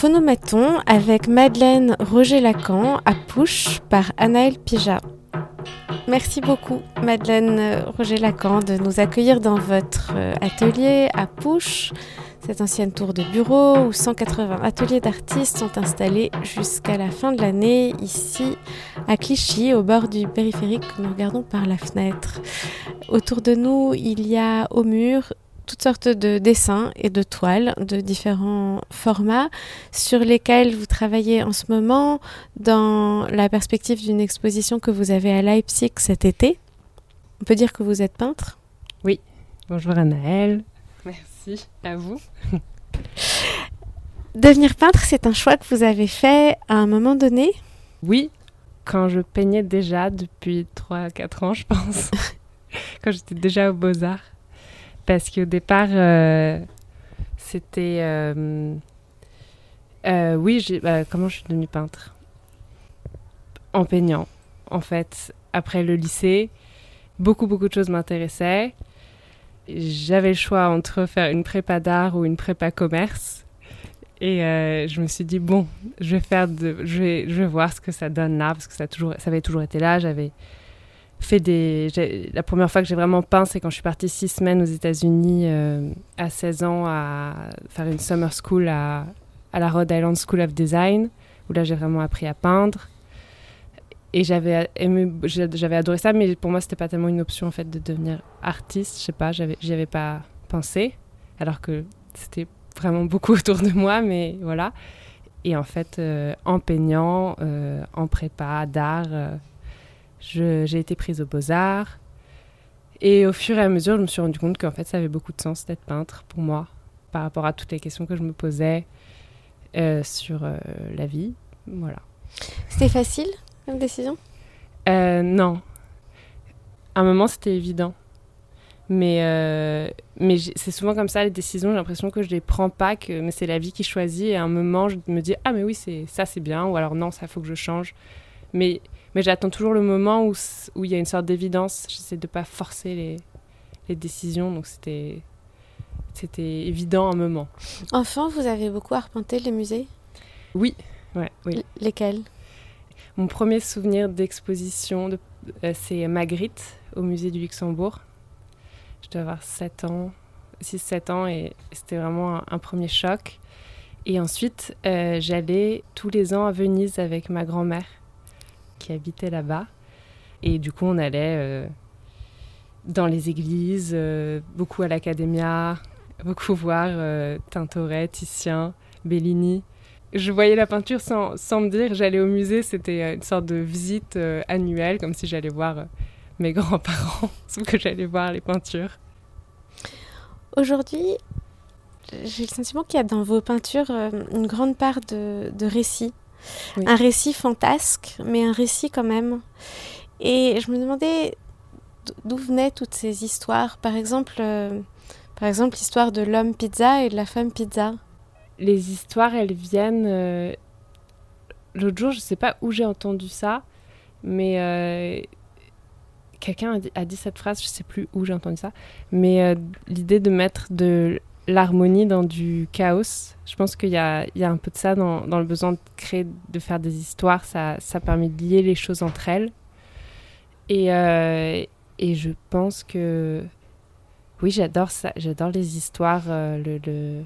Phonomaton avec Madeleine Roger-Lacan à Pouche par Anaël Pija. Merci beaucoup Madeleine Roger-Lacan de nous accueillir dans votre euh, atelier à Pouche, cette ancienne tour de bureau où 180 ateliers d'artistes sont installés jusqu'à la fin de l'année ici à Clichy au bord du périphérique que nous regardons par la fenêtre. Autour de nous, il y a au mur toutes sortes de dessins et de toiles de différents formats sur lesquels vous travaillez en ce moment dans la perspective d'une exposition que vous avez à Leipzig cet été. On peut dire que vous êtes peintre? Oui. Bonjour Anaëlle. Merci à vous. Devenir peintre, c'est un choix que vous avez fait à un moment donné? Oui, quand je peignais déjà depuis 3-4 ans, je pense. quand j'étais déjà aux beaux-arts parce qu'au départ, euh, c'était... Euh, euh, oui, bah, comment je suis devenue peintre? En peignant, en fait. Après le lycée, beaucoup, beaucoup de choses m'intéressaient. J'avais le choix entre faire une prépa d'art ou une prépa commerce. Et je me suis dit, bon, je vais, faire je vais voir ce que ça donne là, parce que ça, toujours, ça avait toujours été là. J'avais fait des. La première fois que j'ai vraiment peint, c'est quand je suis partie six semaines aux États-Unis euh, à 16 ans à faire une summer school à, à la Rhode Island School of Design, où là j'ai vraiment appris à peindre. Et j'avais aimé, j'avais adoré ça, mais pour moi c'était pas tellement une option en fait de devenir artiste. Je sais pas, j'y avais pas pensé, alors que c'était vraiment beaucoup autour de moi, mais voilà. Et en fait, euh, en peignant, euh, en prépa d'art j'ai été prise aux beaux-arts. Et au fur et à mesure, je me suis rendu compte qu'en fait, ça avait beaucoup de sens d'être peintre pour moi, par rapport à toutes les questions que je me posais euh, sur euh, la vie. Voilà. C'était facile comme décision? Euh, Non. À un moment, c'était évident. Mais, mais c'est souvent comme ça, les décisions, j'ai l'impression que je les prends pas, que, mais c'est la vie qui choisit. Et à un moment, je me dis, ah, mais oui, ça, c'est bien. Ou alors, non, ça, faut que je change. Mais mais j'attends toujours le moment où, où il y a une sorte d'évidence. J'essaie de ne pas forcer les, les décisions. Donc c'était, c'était évident un moment. Enfant, vous avez beaucoup arpenté les musées? Oui. Ouais, oui. lesquels? Mon premier souvenir d'exposition, euh, c'est Magritte au musée du Luxembourg. Je dois avoir 7 ans, 6-7 ans et c'était vraiment un, premier choc. Et ensuite, euh, j'allais tous les ans à Venise avec ma grand-mère qui habitait là-bas. Et du coup, on allait euh, dans les églises, euh, beaucoup à l'Academia, beaucoup voir euh, Tintoret, Titien, Bellini. Je voyais la peinture sans, sans me dire, j'allais au musée, c'était une sorte de visite annuelle, comme si j'allais voir mes grands-parents, sauf que j'allais voir les peintures. Aujourd'hui, j'ai le sentiment qu'il y a dans vos peintures une grande part de, de Un récit fantasque, mais un récit quand même. Et je me demandais d'où venaient toutes ces histoires. Par exemple, euh, par exemple l'histoire de l'homme pizza et de la femme pizza. Les histoires, elles viennent. Euh, l'autre jour, je ne sais pas où j'ai entendu ça, mais euh, quelqu'un a, dit cette phrase, je ne sais plus où j'ai entendu ça, mais l'idée de mettre de l'harmonie dans du chaos. Je pense qu'il y, y a, un peu de ça dans, dans, le besoin de créer, de faire des histoires. Ça, ça permet de lier les choses entre elles. Et, euh, et je pense que oui, j'adore ça. J'adore les histoires. Euh, le, le...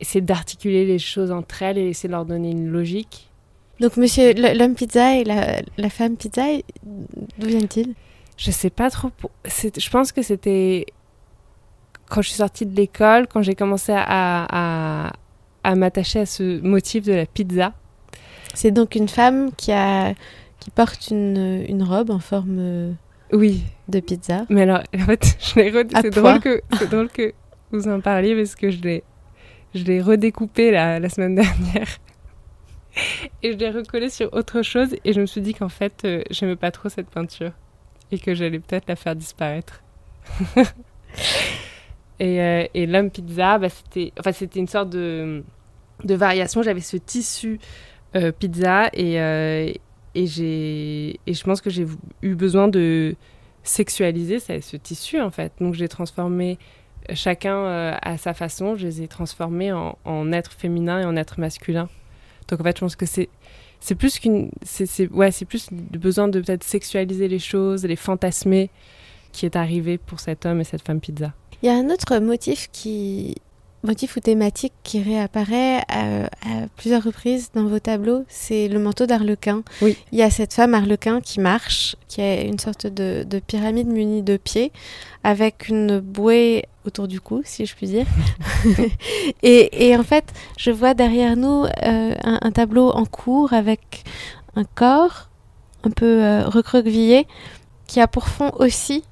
Essayer d'articuler les choses entre elles et essayer de leur donner une logique. Donc, monsieur, l'homme pizza et la, la femme pizza, d'où viennent-ils? Je sais pas trop. Je pense que c'était quand je suis sortie de l'école, quand j'ai commencé à, à, m'attacher à ce motif de la pizza. C'est donc une femme qui, a, qui porte une, une robe en forme euh, oui. de pizza. Mais alors, en fait, c'est drôle, que, drôle que vous en parliez parce que je l'ai, je l'ai redécoupé la, la semaine dernière. Et je l'ai recollé sur autre chose et je me suis dit qu'en fait, euh, j'aimais pas trop cette peinture et que j'allais peut-être la faire disparaître. Euh, et, l'homme pizza, bah, c'était enfin, une sorte de, de variation. J'avais ce tissu euh, pizza et, euh, et, et je pense que j'ai eu besoin de sexualiser ce, tissu en fait. Donc j'ai transformé chacun à sa façon, je les ai transformés en, en être féminin et en être masculin. Donc en fait, je pense que c'est c'est plus qu'une c'est ouais c'est plus le besoin de peut-être sexualiser les choses les fantasmer qui est arrivé pour cet homme et cette femme pizza il y a un autre motif qui motif ou thématique qui réapparaît à, plusieurs reprises dans vos tableaux, c'est le manteau d'Arlequin. Oui. Il y a cette femme Arlequin qui marche, qui a une sorte de, pyramide munie de pieds, avec une bouée autour du cou, si je puis dire. et, en fait, je vois derrière nous euh, un, tableau en cours avec un corps un peu euh, recroquevillé, qui a pour fond aussi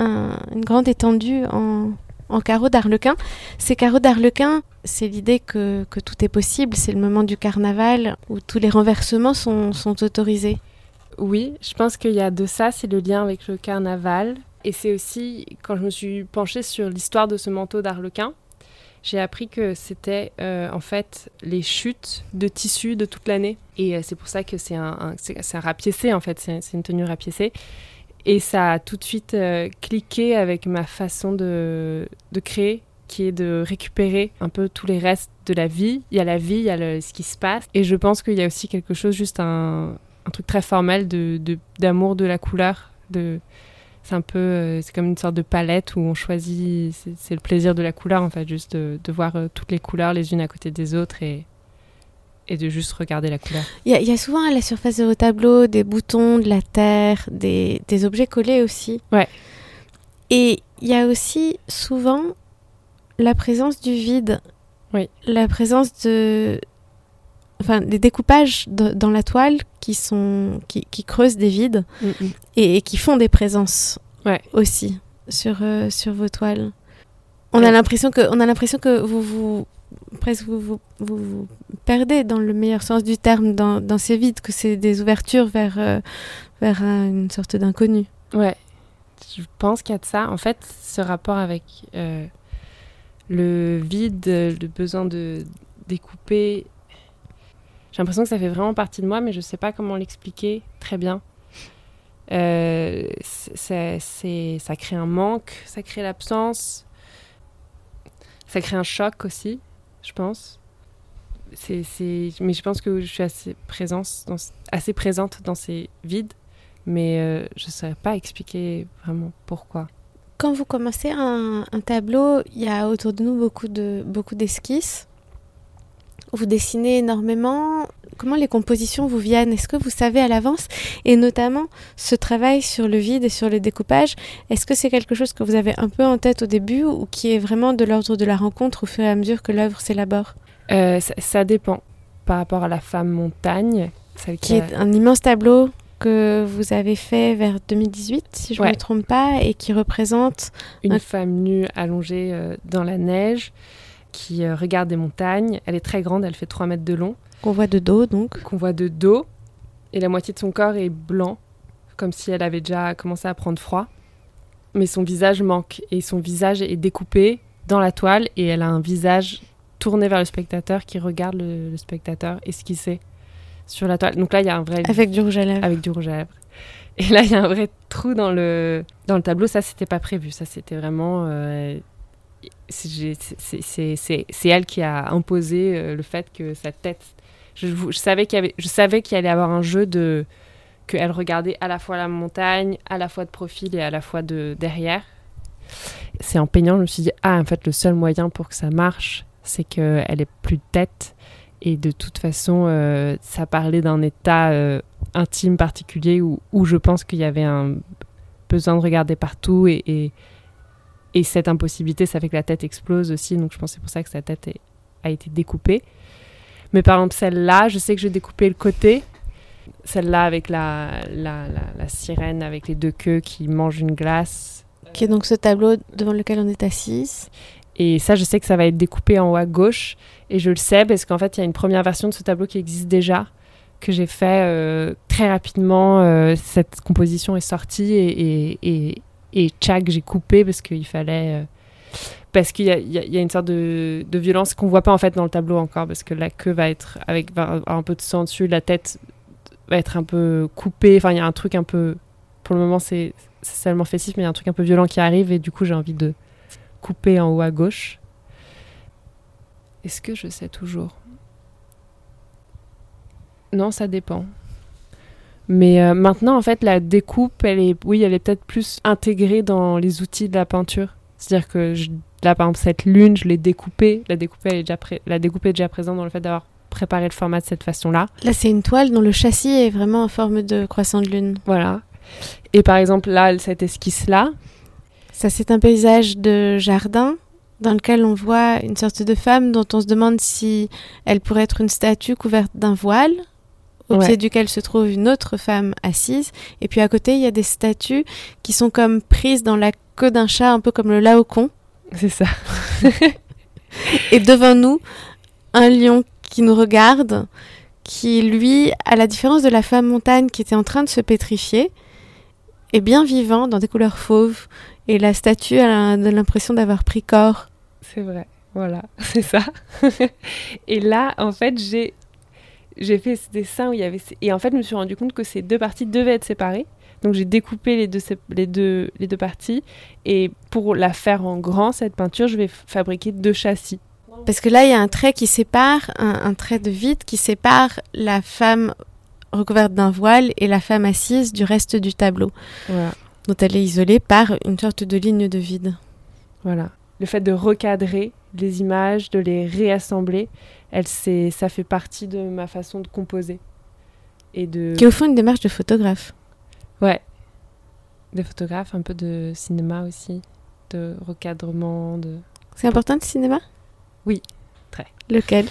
une grande étendue en, carreaux d'arlequin. Ces carreaux d'arlequin, c'est l'idée que, tout est possible, c'est le moment du carnaval où tous les renversements sont, autorisés. Oui, je pense qu'il y a de ça, c'est le lien avec le carnaval. Et c'est aussi, quand je me suis penchée sur l'histoire de ce manteau d'arlequin, j'ai appris que c'était euh, en fait les chutes de tissu de toute l'année. Et euh, c'est pour ça que c'est un, un, un rapiécé, en fait, c'est une tenue rapiécée. Et ça a tout de suite euh, cliqué avec ma façon de, de, créer, qui est de récupérer un peu tous les restes de la vie. Il y a la vie, il y a ce qui se passe. Et je pense qu'il y a aussi quelque chose, juste un, truc très formel d'amour de, la couleur. C'est un peu, euh, c'est comme une sorte de palette où on choisit, c'est le plaisir de la couleur en fait, juste de, de voir euh, toutes les couleurs les unes à côté des autres et, et de juste regarder la couleur. Il y, a souvent à la surface de vos tableaux des boutons, de la terre, des, des objets collés aussi. Ouais. Et il y a aussi souvent la présence du vide. Oui. La présence de. Enfin, des découpages dans la toile qui, sont, qui, qui creusent des vides mm. Et, qui font des présences ouais. aussi sur, euh, sur vos toiles. On a l'impression que, on a l'impression que vous vous presque vous, vous, perdez dans le meilleur sens du terme dans, ces vides, que c'est des ouvertures vers, euh, vers une sorte d'inconnu. Ouais, je pense qu'il y a de ça. En fait, ce rapport avec euh, le vide, le besoin de découper, j'ai l'impression que ça fait vraiment partie de moi, mais je ne sais pas comment l'expliquer très bien. Euh, c'est, ça crée un manque, ça crée l'absence, ça crée un choc aussi je pense. C'est, Mais je pense que je suis assez, présence assez présente dans ces vides, mais euh, je ne saurais pas expliquer vraiment pourquoi. Quand vous commencez un, tableau, il y a autour de nous beaucoup, de, beaucoup d'esquisses. Vous dessinez énormément. Comment les compositions vous viennent? Est-ce que vous savez à l'avance? Et notamment, ce travail sur le vide et sur le découpage, est-ce que c'est quelque chose que vous avez un peu en tête au début ou qui est vraiment de l'ordre de la rencontre au fur et à mesure que l'œuvre s'élabore? Euh, ça, dépend. Par rapport à la femme montagne, celle qui, est un immense tableau que vous avez fait vers 2018, si je ne me trompe pas, et qui représente une femme nue allongée euh, dans la neige qui euh, regarde des montagnes. Elle est très grande, elle fait 3 mètres de long. Qu'on voit de dos donc. Qu'on voit de dos. Et la moitié de son corps est blanc, comme si elle avait déjà commencé à prendre froid. Mais son visage manque et son visage est découpé dans la toile et elle a un visage tourné vers le spectateur qui regarde le, spectateur esquissé sur la toile. Donc là, il y a un vrai... Avec du rouge à lèvres. Avec du rouge à lèvres. Et là, il y a un vrai trou dans le, dans le tableau. Ça, c'était pas prévu. Ça, c'était vraiment... Euh, c'est elle qui a imposé euh, le fait que sa tête. Je, savais qu'il avait, je savais avoir un jeu de qu'elle regardait à la fois la montagne, à la fois de profil et à la fois de derrière. C'est en peignant, je me suis dit ah en fait le seul moyen pour que ça marche, c'est qu'elle ait plus de tête et de toute façon euh, ça parlait d'un état euh, intime particulier où, où je pense qu'il y avait un besoin de regarder partout et cette impossibilité, ça fait que la tête explose aussi. Donc je pense c'est pour ça que sa tête a été découpée. Mais par exemple, celle-là, je sais que j'ai découpé le côté. Celle-là avec la, la, la, sirène avec les deux queues qui mangent une glace. Qui est donc ce tableau devant lequel on est assise. Et ça, je sais que ça va être découpé en haut à gauche. Et je le sais parce qu'en fait, il y a une première version de ce tableau qui existe déjà, que j'ai fait euh, très rapidement. Euh, cette composition est sortie et, et, et Chag, j'ai coupé parce qu'il fallait. Euh, parce qu'il y, a une sorte de, violence qu'on voit pas en fait dans le tableau encore, parce que la queue va être avec un peu de sang dessus, la tête va être un peu coupée. Enfin, il y a un truc un peu. Pour le moment, c'est seulement festif, mais il y a un truc un peu violent qui arrive, et du coup, j'ai envie de, coupé en haut à gauche. Est-ce que je sais toujours? Non, ça dépend. Mais euh, maintenant, en fait, la découpe, elle est, oui, elle est peut-être plus intégrée dans les outils de la peinture. C'est-à-dire que je, là, par exemple, cette lune, je l'ai découpée. La découpe, elle est déjà, la découpe est déjà présente dans le fait d'avoir préparé le format de cette façon-là. Là, c'est une toile dont le châssis est vraiment en forme de croissant de lune. Voilà. Et par exemple, là, cette esquisse-là. Ça, c'est un paysage de jardin dans lequel on voit une sorte de femme dont on se demande si elle pourrait être une statue couverte d'un voile, au pied duquel se trouve une autre femme assise. Et puis à côté, il y a des statues qui sont comme prises dans la queue d'un chat, un peu comme le laocoon. C'est ça. Et devant nous, un lion qui nous regarde, qui lui, à la différence de la femme montagne qui était en train de se pétrifier, est bien vivant dans des couleurs fauves. Et la statue a l'impression d'avoir pris corps. C'est vrai, voilà, c'est ça. et là, en fait, j'ai j'ai fait ce dessin où il y avait et en fait, je me suis rendu compte que ces deux parties devaient être séparées. Donc j'ai découpé les deux, les, deux, les deux parties et pour la faire en grand, cette peinture, je vais fabriquer deux châssis. Parce que là, il y a un trait qui sépare, un, trait de vide qui sépare la femme recouverte d'un voile et la femme assise du reste du tableau. Voilà. Dont elle est isolée par une sorte de ligne de vide. Voilà. Le fait de recadrer les images, de les réassembler, elle, ça fait partie de ma façon de composer. Et de... Qui est au fond une démarche de photographe. Ouais. Des photographes, un peu de cinéma aussi, de recadrement. De... C'est important le cinéma? Oui, très. Lequel?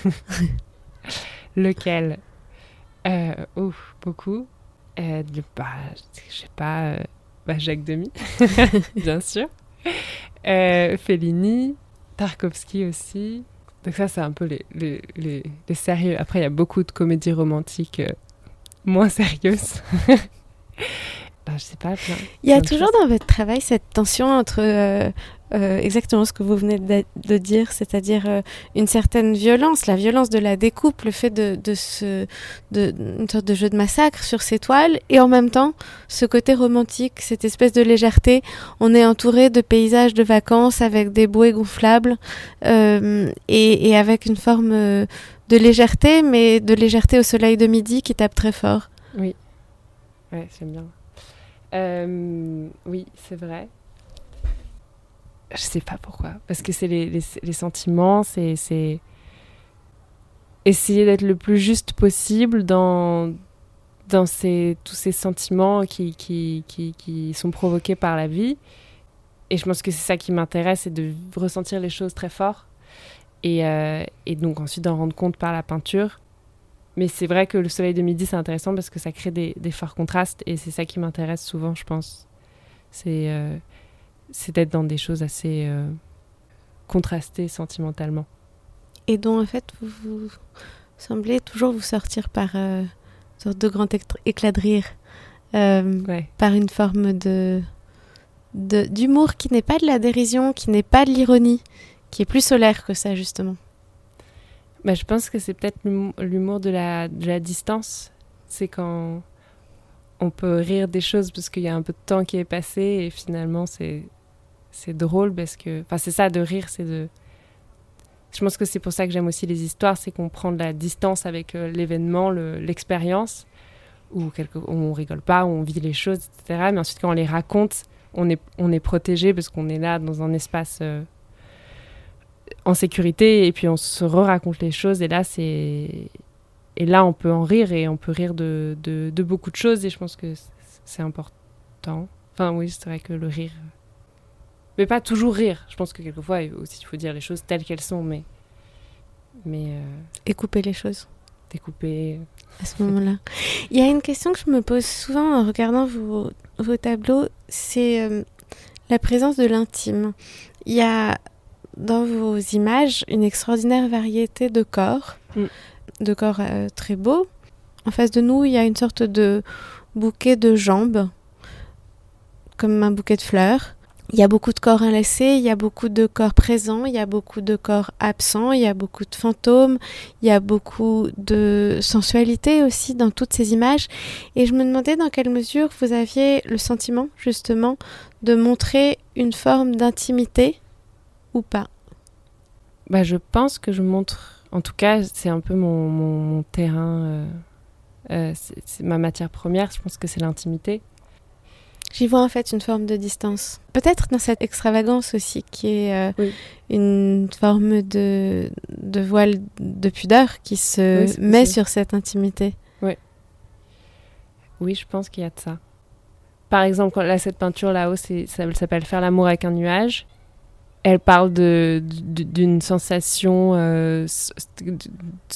Lequel? Euh, Ouf, beaucoup. Euh, bah, je sais pas, euh, bah, Jacques Demy, bien sûr. Euh, Fellini, Tarkovsky aussi. Donc ça, c'est un peu les, les, les, les, sérieux. Après, il y a beaucoup de comédies romantiques moins sérieuses. bah, je sais pas. il y a toujours dans votre travail cette tension entre euh, exactement ce que vous venez de, dire, c'est-à-dire euh, une certaine violence, la violence de la découpe, le fait de, de, ce, de une sorte de jeu de massacre sur ces toiles, et en même temps ce côté romantique, cette espèce de légèreté. On est entouré de paysages de vacances avec des bouées gonflables euh, et, et, avec une forme de légèreté, mais de légèreté au soleil de midi qui tape très fort. Oui, ouais, c'est bien. Oui, c'est vrai je sais pas pourquoi. Parce que c'est les, sentiments, c'est essayer d'être le plus juste possible dans, tous ces sentiments qui, sont provoqués par la vie. Et je pense que c'est ça qui m'intéresse, c'est de ressentir les choses très fort. Et, euh, et donc ensuite d'en rendre compte par la peinture. Mais c'est vrai que le soleil de midi, c'est intéressant parce que ça crée des, des forts contrastes. Et c'est ça qui m'intéresse souvent, je pense. C'est... Euh, d'être dans des choses assez euh, contrastées sentimentalement. Et dont en fait vous, semblez toujours vous sortir par euh, une sorte de grand éclat de rire, euh, par une forme de d'humour qui n'est pas de la dérision, qui n'est pas de l'ironie, qui est plus solaire que ça justement. Bah, je pense que c'est peut-être l'humour de la, de la distance. C'est quand on peut rire des choses parce qu'il y a un peu de temps qui est passé et finalement c'est drôle parce que. Enfin, c'est ça de rire, c'est de. Je pense que c'est pour ça que j'aime aussi les histoires, c'est qu'on prend de la distance avec euh, l'événement, l'expérience, où, quelque, on rigole pas, où on vit les choses, etc. Mais ensuite, quand on les raconte, on est, on est protégé parce qu'on est là dans un espace euh, en sécurité et puis on se re-raconte les choses. Et là, c'est. Et là, on peut en rire et on peut rire de, de, de beaucoup de choses et je pense que c'est important. Enfin, oui, c'est vrai que le rire mais pas toujours rire. Je pense que quelquefois aussi il faut dire les choses telles qu'elles sont, mais mais euh, et couper les choses. Découper. À ce moment-là, il y a une question que je me pose souvent en regardant vos, vos tableaux, c'est euh, la présence de l'intime. Il y a dans vos images une extraordinaire variété de corps, mm. de corps euh, très beaux. En face de nous, il y a une sorte de bouquet de jambes, comme un bouquet de fleurs. Il y a beaucoup de corps enlacés, il y a beaucoup de corps présents, il y a beaucoup de corps absents, il y a beaucoup de fantômes, il y a beaucoup de sensualité aussi dans toutes ces images. Et je me demandais dans quelle mesure vous aviez le sentiment justement de montrer une forme d'intimité ou pas bah, Je pense que je montre, en tout cas, c'est un peu mon, mon, terrain, euh, euh, c'est ma matière première, je pense que c'est l'intimité. J'y vois en fait une forme de distance. Peut-être dans cette extravagance aussi, qui est euh, une forme de, de, voile de pudeur qui se met sur cette intimité. Oui. Oui, je pense qu'il y a de ça. Par exemple, là, cette peinture là-haut, ça s'appelle Faire l'amour avec un nuage. Elle parle d'une sensation euh,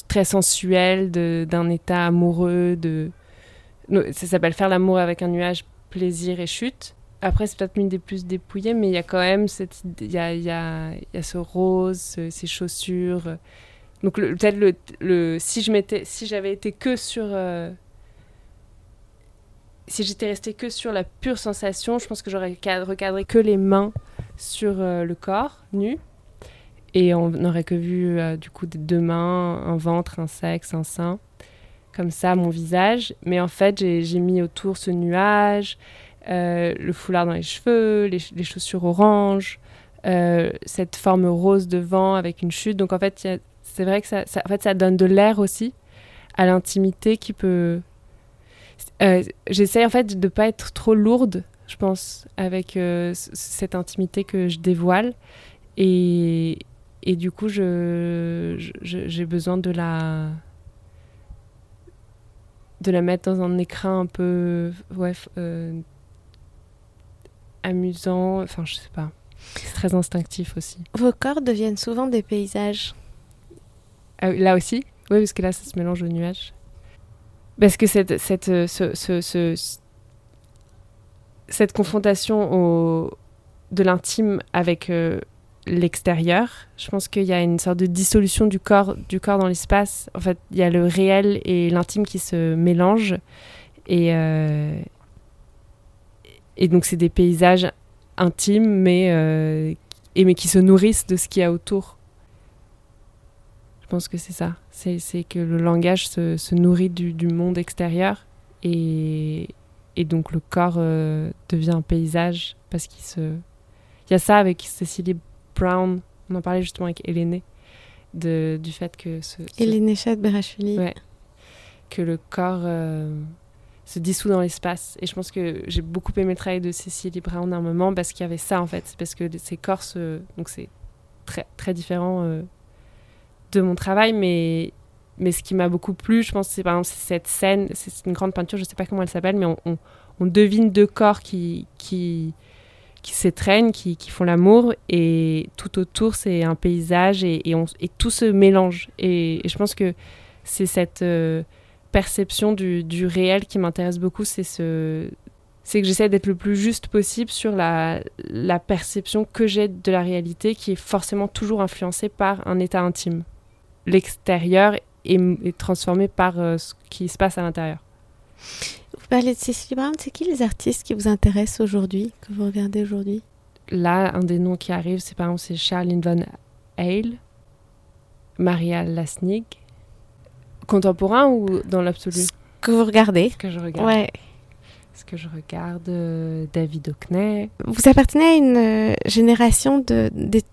très sensuelle, d'un état amoureux. De... Ça s'appelle Faire l'amour avec un nuage, plaisir et chute. Après, c'est peut-être une des plus dépouillées, mais il y a quand même cette, il y a, y a, y a ce rose, ces chaussures. Donc peut-être le, le, si je m'étais, si j'avais été que sur euh, si j'étais restée que sur la pure sensation, je pense que j'aurais recadré que les mains sur euh, le corps nu. Et on n'aurait que vu euh, du coup des deux mains, un ventre, un sexe, un sein. Comme ça, mon visage. Mais en fait, j'ai mis autour ce nuage, euh, le foulard dans les cheveux, les, chaussures orange, cette forme rose devant avec une chute. Donc en fait, c'est vrai que ça, ça, en fait, ça donne de l'air aussi à l'intimité qui peut euh, j'essaie en fait de ne pas être trop lourde, je pense, avec euh, cette intimité que je dévoile. Et, et du coup, j'ai je, besoin de la de la mettre dans un écran un peu ouais, euh, amusant. Enfin, je sais pas. C'est très instinctif aussi. Vos corps deviennent souvent des paysages. Ah là aussi? Oui, parce que là, ça se mélange aux nuages. Parce que cette, cette, euh, ce, ce, cette confrontation de l'intime avec euh, l'extérieur, je pense qu'il y a une sorte de dissolution du corps, du corps dans l'espace. En fait, il y a le réel et l'intime qui se mélangent. Et, euh, donc, c'est des paysages intimes, mais, et, mais qui se nourrissent de ce qu'il y a autour. Je pense que c'est ça. C'est que le langage se, se nourrit du, du, monde extérieur et, et donc le corps euh, devient un paysage parce qu'il se. Il y a ça avec Cecilie Brown, on en parlait justement avec Hélène, de, du fait que. Ce, ce... Ouais. Que le corps euh, se dissout dans l'espace. Et je pense que j'ai beaucoup aimé le travail de Cecilie Brown à un moment parce qu'il y avait ça en fait. Parce que ces corps se. Donc c'est très, très différent. Euh, de mon travail, mais, mais ce qui m'a beaucoup plu, je pense, c'est par exemple cette scène, c'est une grande peinture, je sais pas comment elle s'appelle, mais on, on, devine deux corps qui, qui, qui s'étreignent, qui, qui font l'amour, et tout autour, c'est un paysage, et, et, tout se mélange. Et, je pense que c'est cette euh, perception du, du, réel qui m'intéresse beaucoup, c'est ce c'est que j'essaie d'être le plus juste possible sur la, la perception que j'ai de la réalité qui est forcément toujours influencée par un état intime l'extérieur est, transformé par euh, ce qui se passe à l'intérieur. Vous parlez de Cécile Brown, c'est qui les artistes qui vous intéressent aujourd'hui, que vous regardez aujourd'hui? Là, un des noms qui arrive, c'est par exemple c'est Charlene Van Hale, Maria Lasnig. Contemporain ou dans l'absolu? Ce que vous regardez. Ce que je regarde. Ouais. Ce que je regarde, euh, David Hockney. Vous appartenez à une euh, génération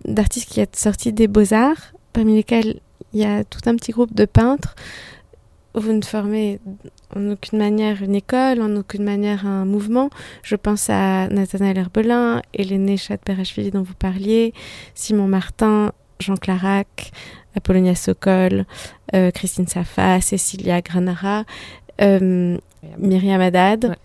d'artistes qui est sortis des beaux-arts, parmi lesquels il y a tout un petit groupe de peintres. Vous ne formez en aucune manière une école, en aucune manière un mouvement. Je pense à Nathanaël Herbelin, Hélène Chat-Perachvili dont vous parliez, Simon Martin, Jean Clarac, Apollonia Sokol, euh, Christine Safa, Cecilia Granara, euh, Myriam Haddad.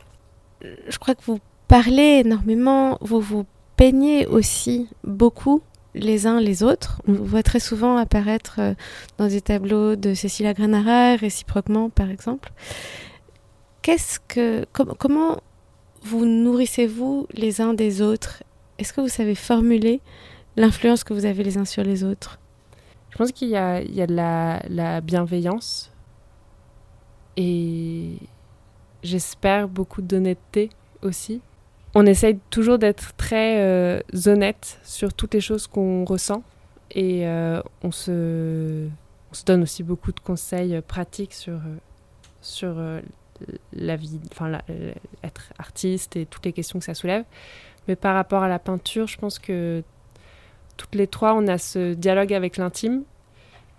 Je crois que vous parlez énormément, vous vous peignez aussi beaucoup les uns les autres. On voit très souvent apparaître euh, dans des tableaux de Cécilia Granara, réciproquement par exemple. Qu'est-ce que, comment vous nourrissez-vous les uns des autres? Est-ce que vous savez formuler l'influence que vous avez les uns sur les autres? Je pense qu'il y y a de la, la bienveillance et j'espère beaucoup d'honnêteté aussi on essaye toujours d'être très euh, honnête sur toutes les choses qu'on ressent et euh, on, se, on, se, donne aussi beaucoup de conseils pratiques sur, euh, sur la vie, enfin être artiste et toutes les questions que ça soulève. Mais par rapport à la peinture, je pense que toutes les trois, on a ce dialogue avec l'intime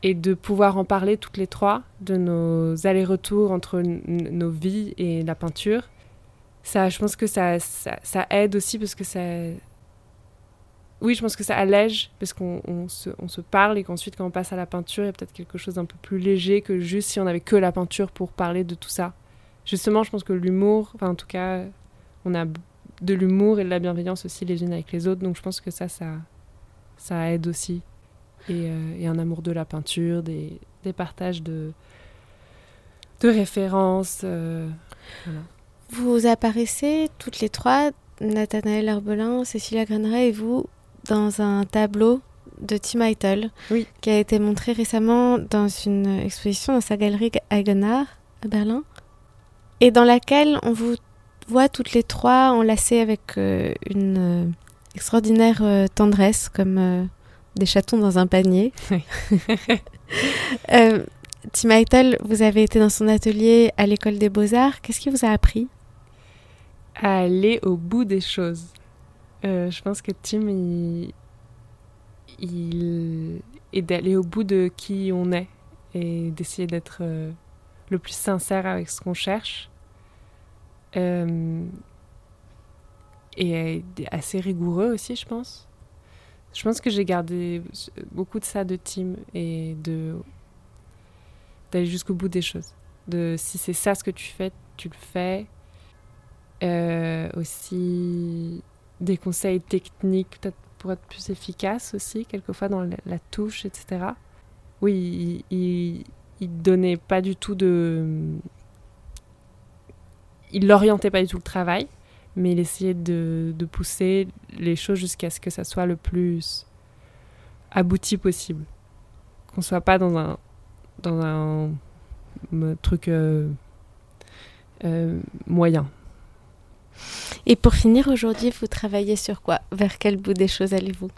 et de pouvoir en parler toutes les trois, de nos allers-retours entre nos vies et la peinture. Ça, je pense que ça, ça, aide aussi parce que ça... Oui, je pense que ça allège parce qu'on se, on se, parle et qu'ensuite quand on passe à la peinture, il y a peut-être quelque chose d'un peu plus léger que juste si on avait que la peinture pour parler de tout ça. Justement, je pense que l'humour, enfin en tout cas, on a de l'humour et de la bienveillance aussi les unes avec les autres, donc je pense que ça, ça, ça aide aussi. Euh, et, un amour de la peinture, des, des partages de, de références. Euh, vous apparaissez toutes les trois, Nathanaël Herbelin, Cécilia Greneret et vous, dans un tableau de Tim Eitel, qui a été montré récemment dans une exposition dans sa galerie Eigenard à Berlin, et dans laquelle on vous voit toutes les trois enlacées avec euh, une extraordinaire tendresse, comme des chatons dans un panier. euh, Tim Eitel, vous avez été dans son atelier à l'école des beaux-arts. Qu'est-ce qui vous a appris? À aller au bout des choses. Euh, je pense que Tim, il, est d'aller au bout de qui on est et d'essayer d'être euh, le plus sincère avec ce qu'on cherche. Euh, et assez rigoureux aussi, je pense. Je pense que j'ai gardé beaucoup de ça de Tim et de d'aller jusqu'au bout des choses. De si c'est ça ce que tu fais, tu le fais. Euh, aussi des conseils techniques peut-être pour être plus efficace aussi, quelquefois dans la, touche, etc. Oui, il, il, donnait pas du tout de... Il l'orientait pas du tout le travail, mais il essayait de, pousser les choses jusqu'à ce que ça soit le plus abouti possible. Qu'on soit pas dans un, dans un truc euh, euh, moyen. Et pour finir, aujourd'hui, vous travaillez sur quoi? Vers quel bout des choses allez-vous?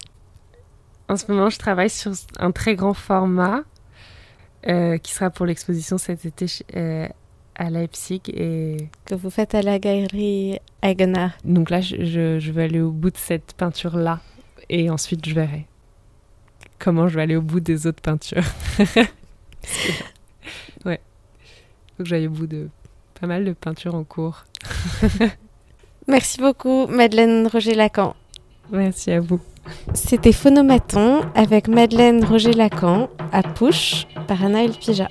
En ce moment, je travaille sur un très grand format euh, qui sera pour l'exposition cet été à Leipzig et que vous faites à la galerie Eigenard. Donc là, je, je veux aller au bout de cette peinture là et ensuite je verrai comment je vais aller au bout des autres peintures. ouais, faut que j'aille au bout de pas mal de peintures en cours. Merci beaucoup, Madeleine Roger-Lacan. Merci à vous. C'était Phonomaton avec Madeleine Roger-Lacan à Pouche par Anaël Pija.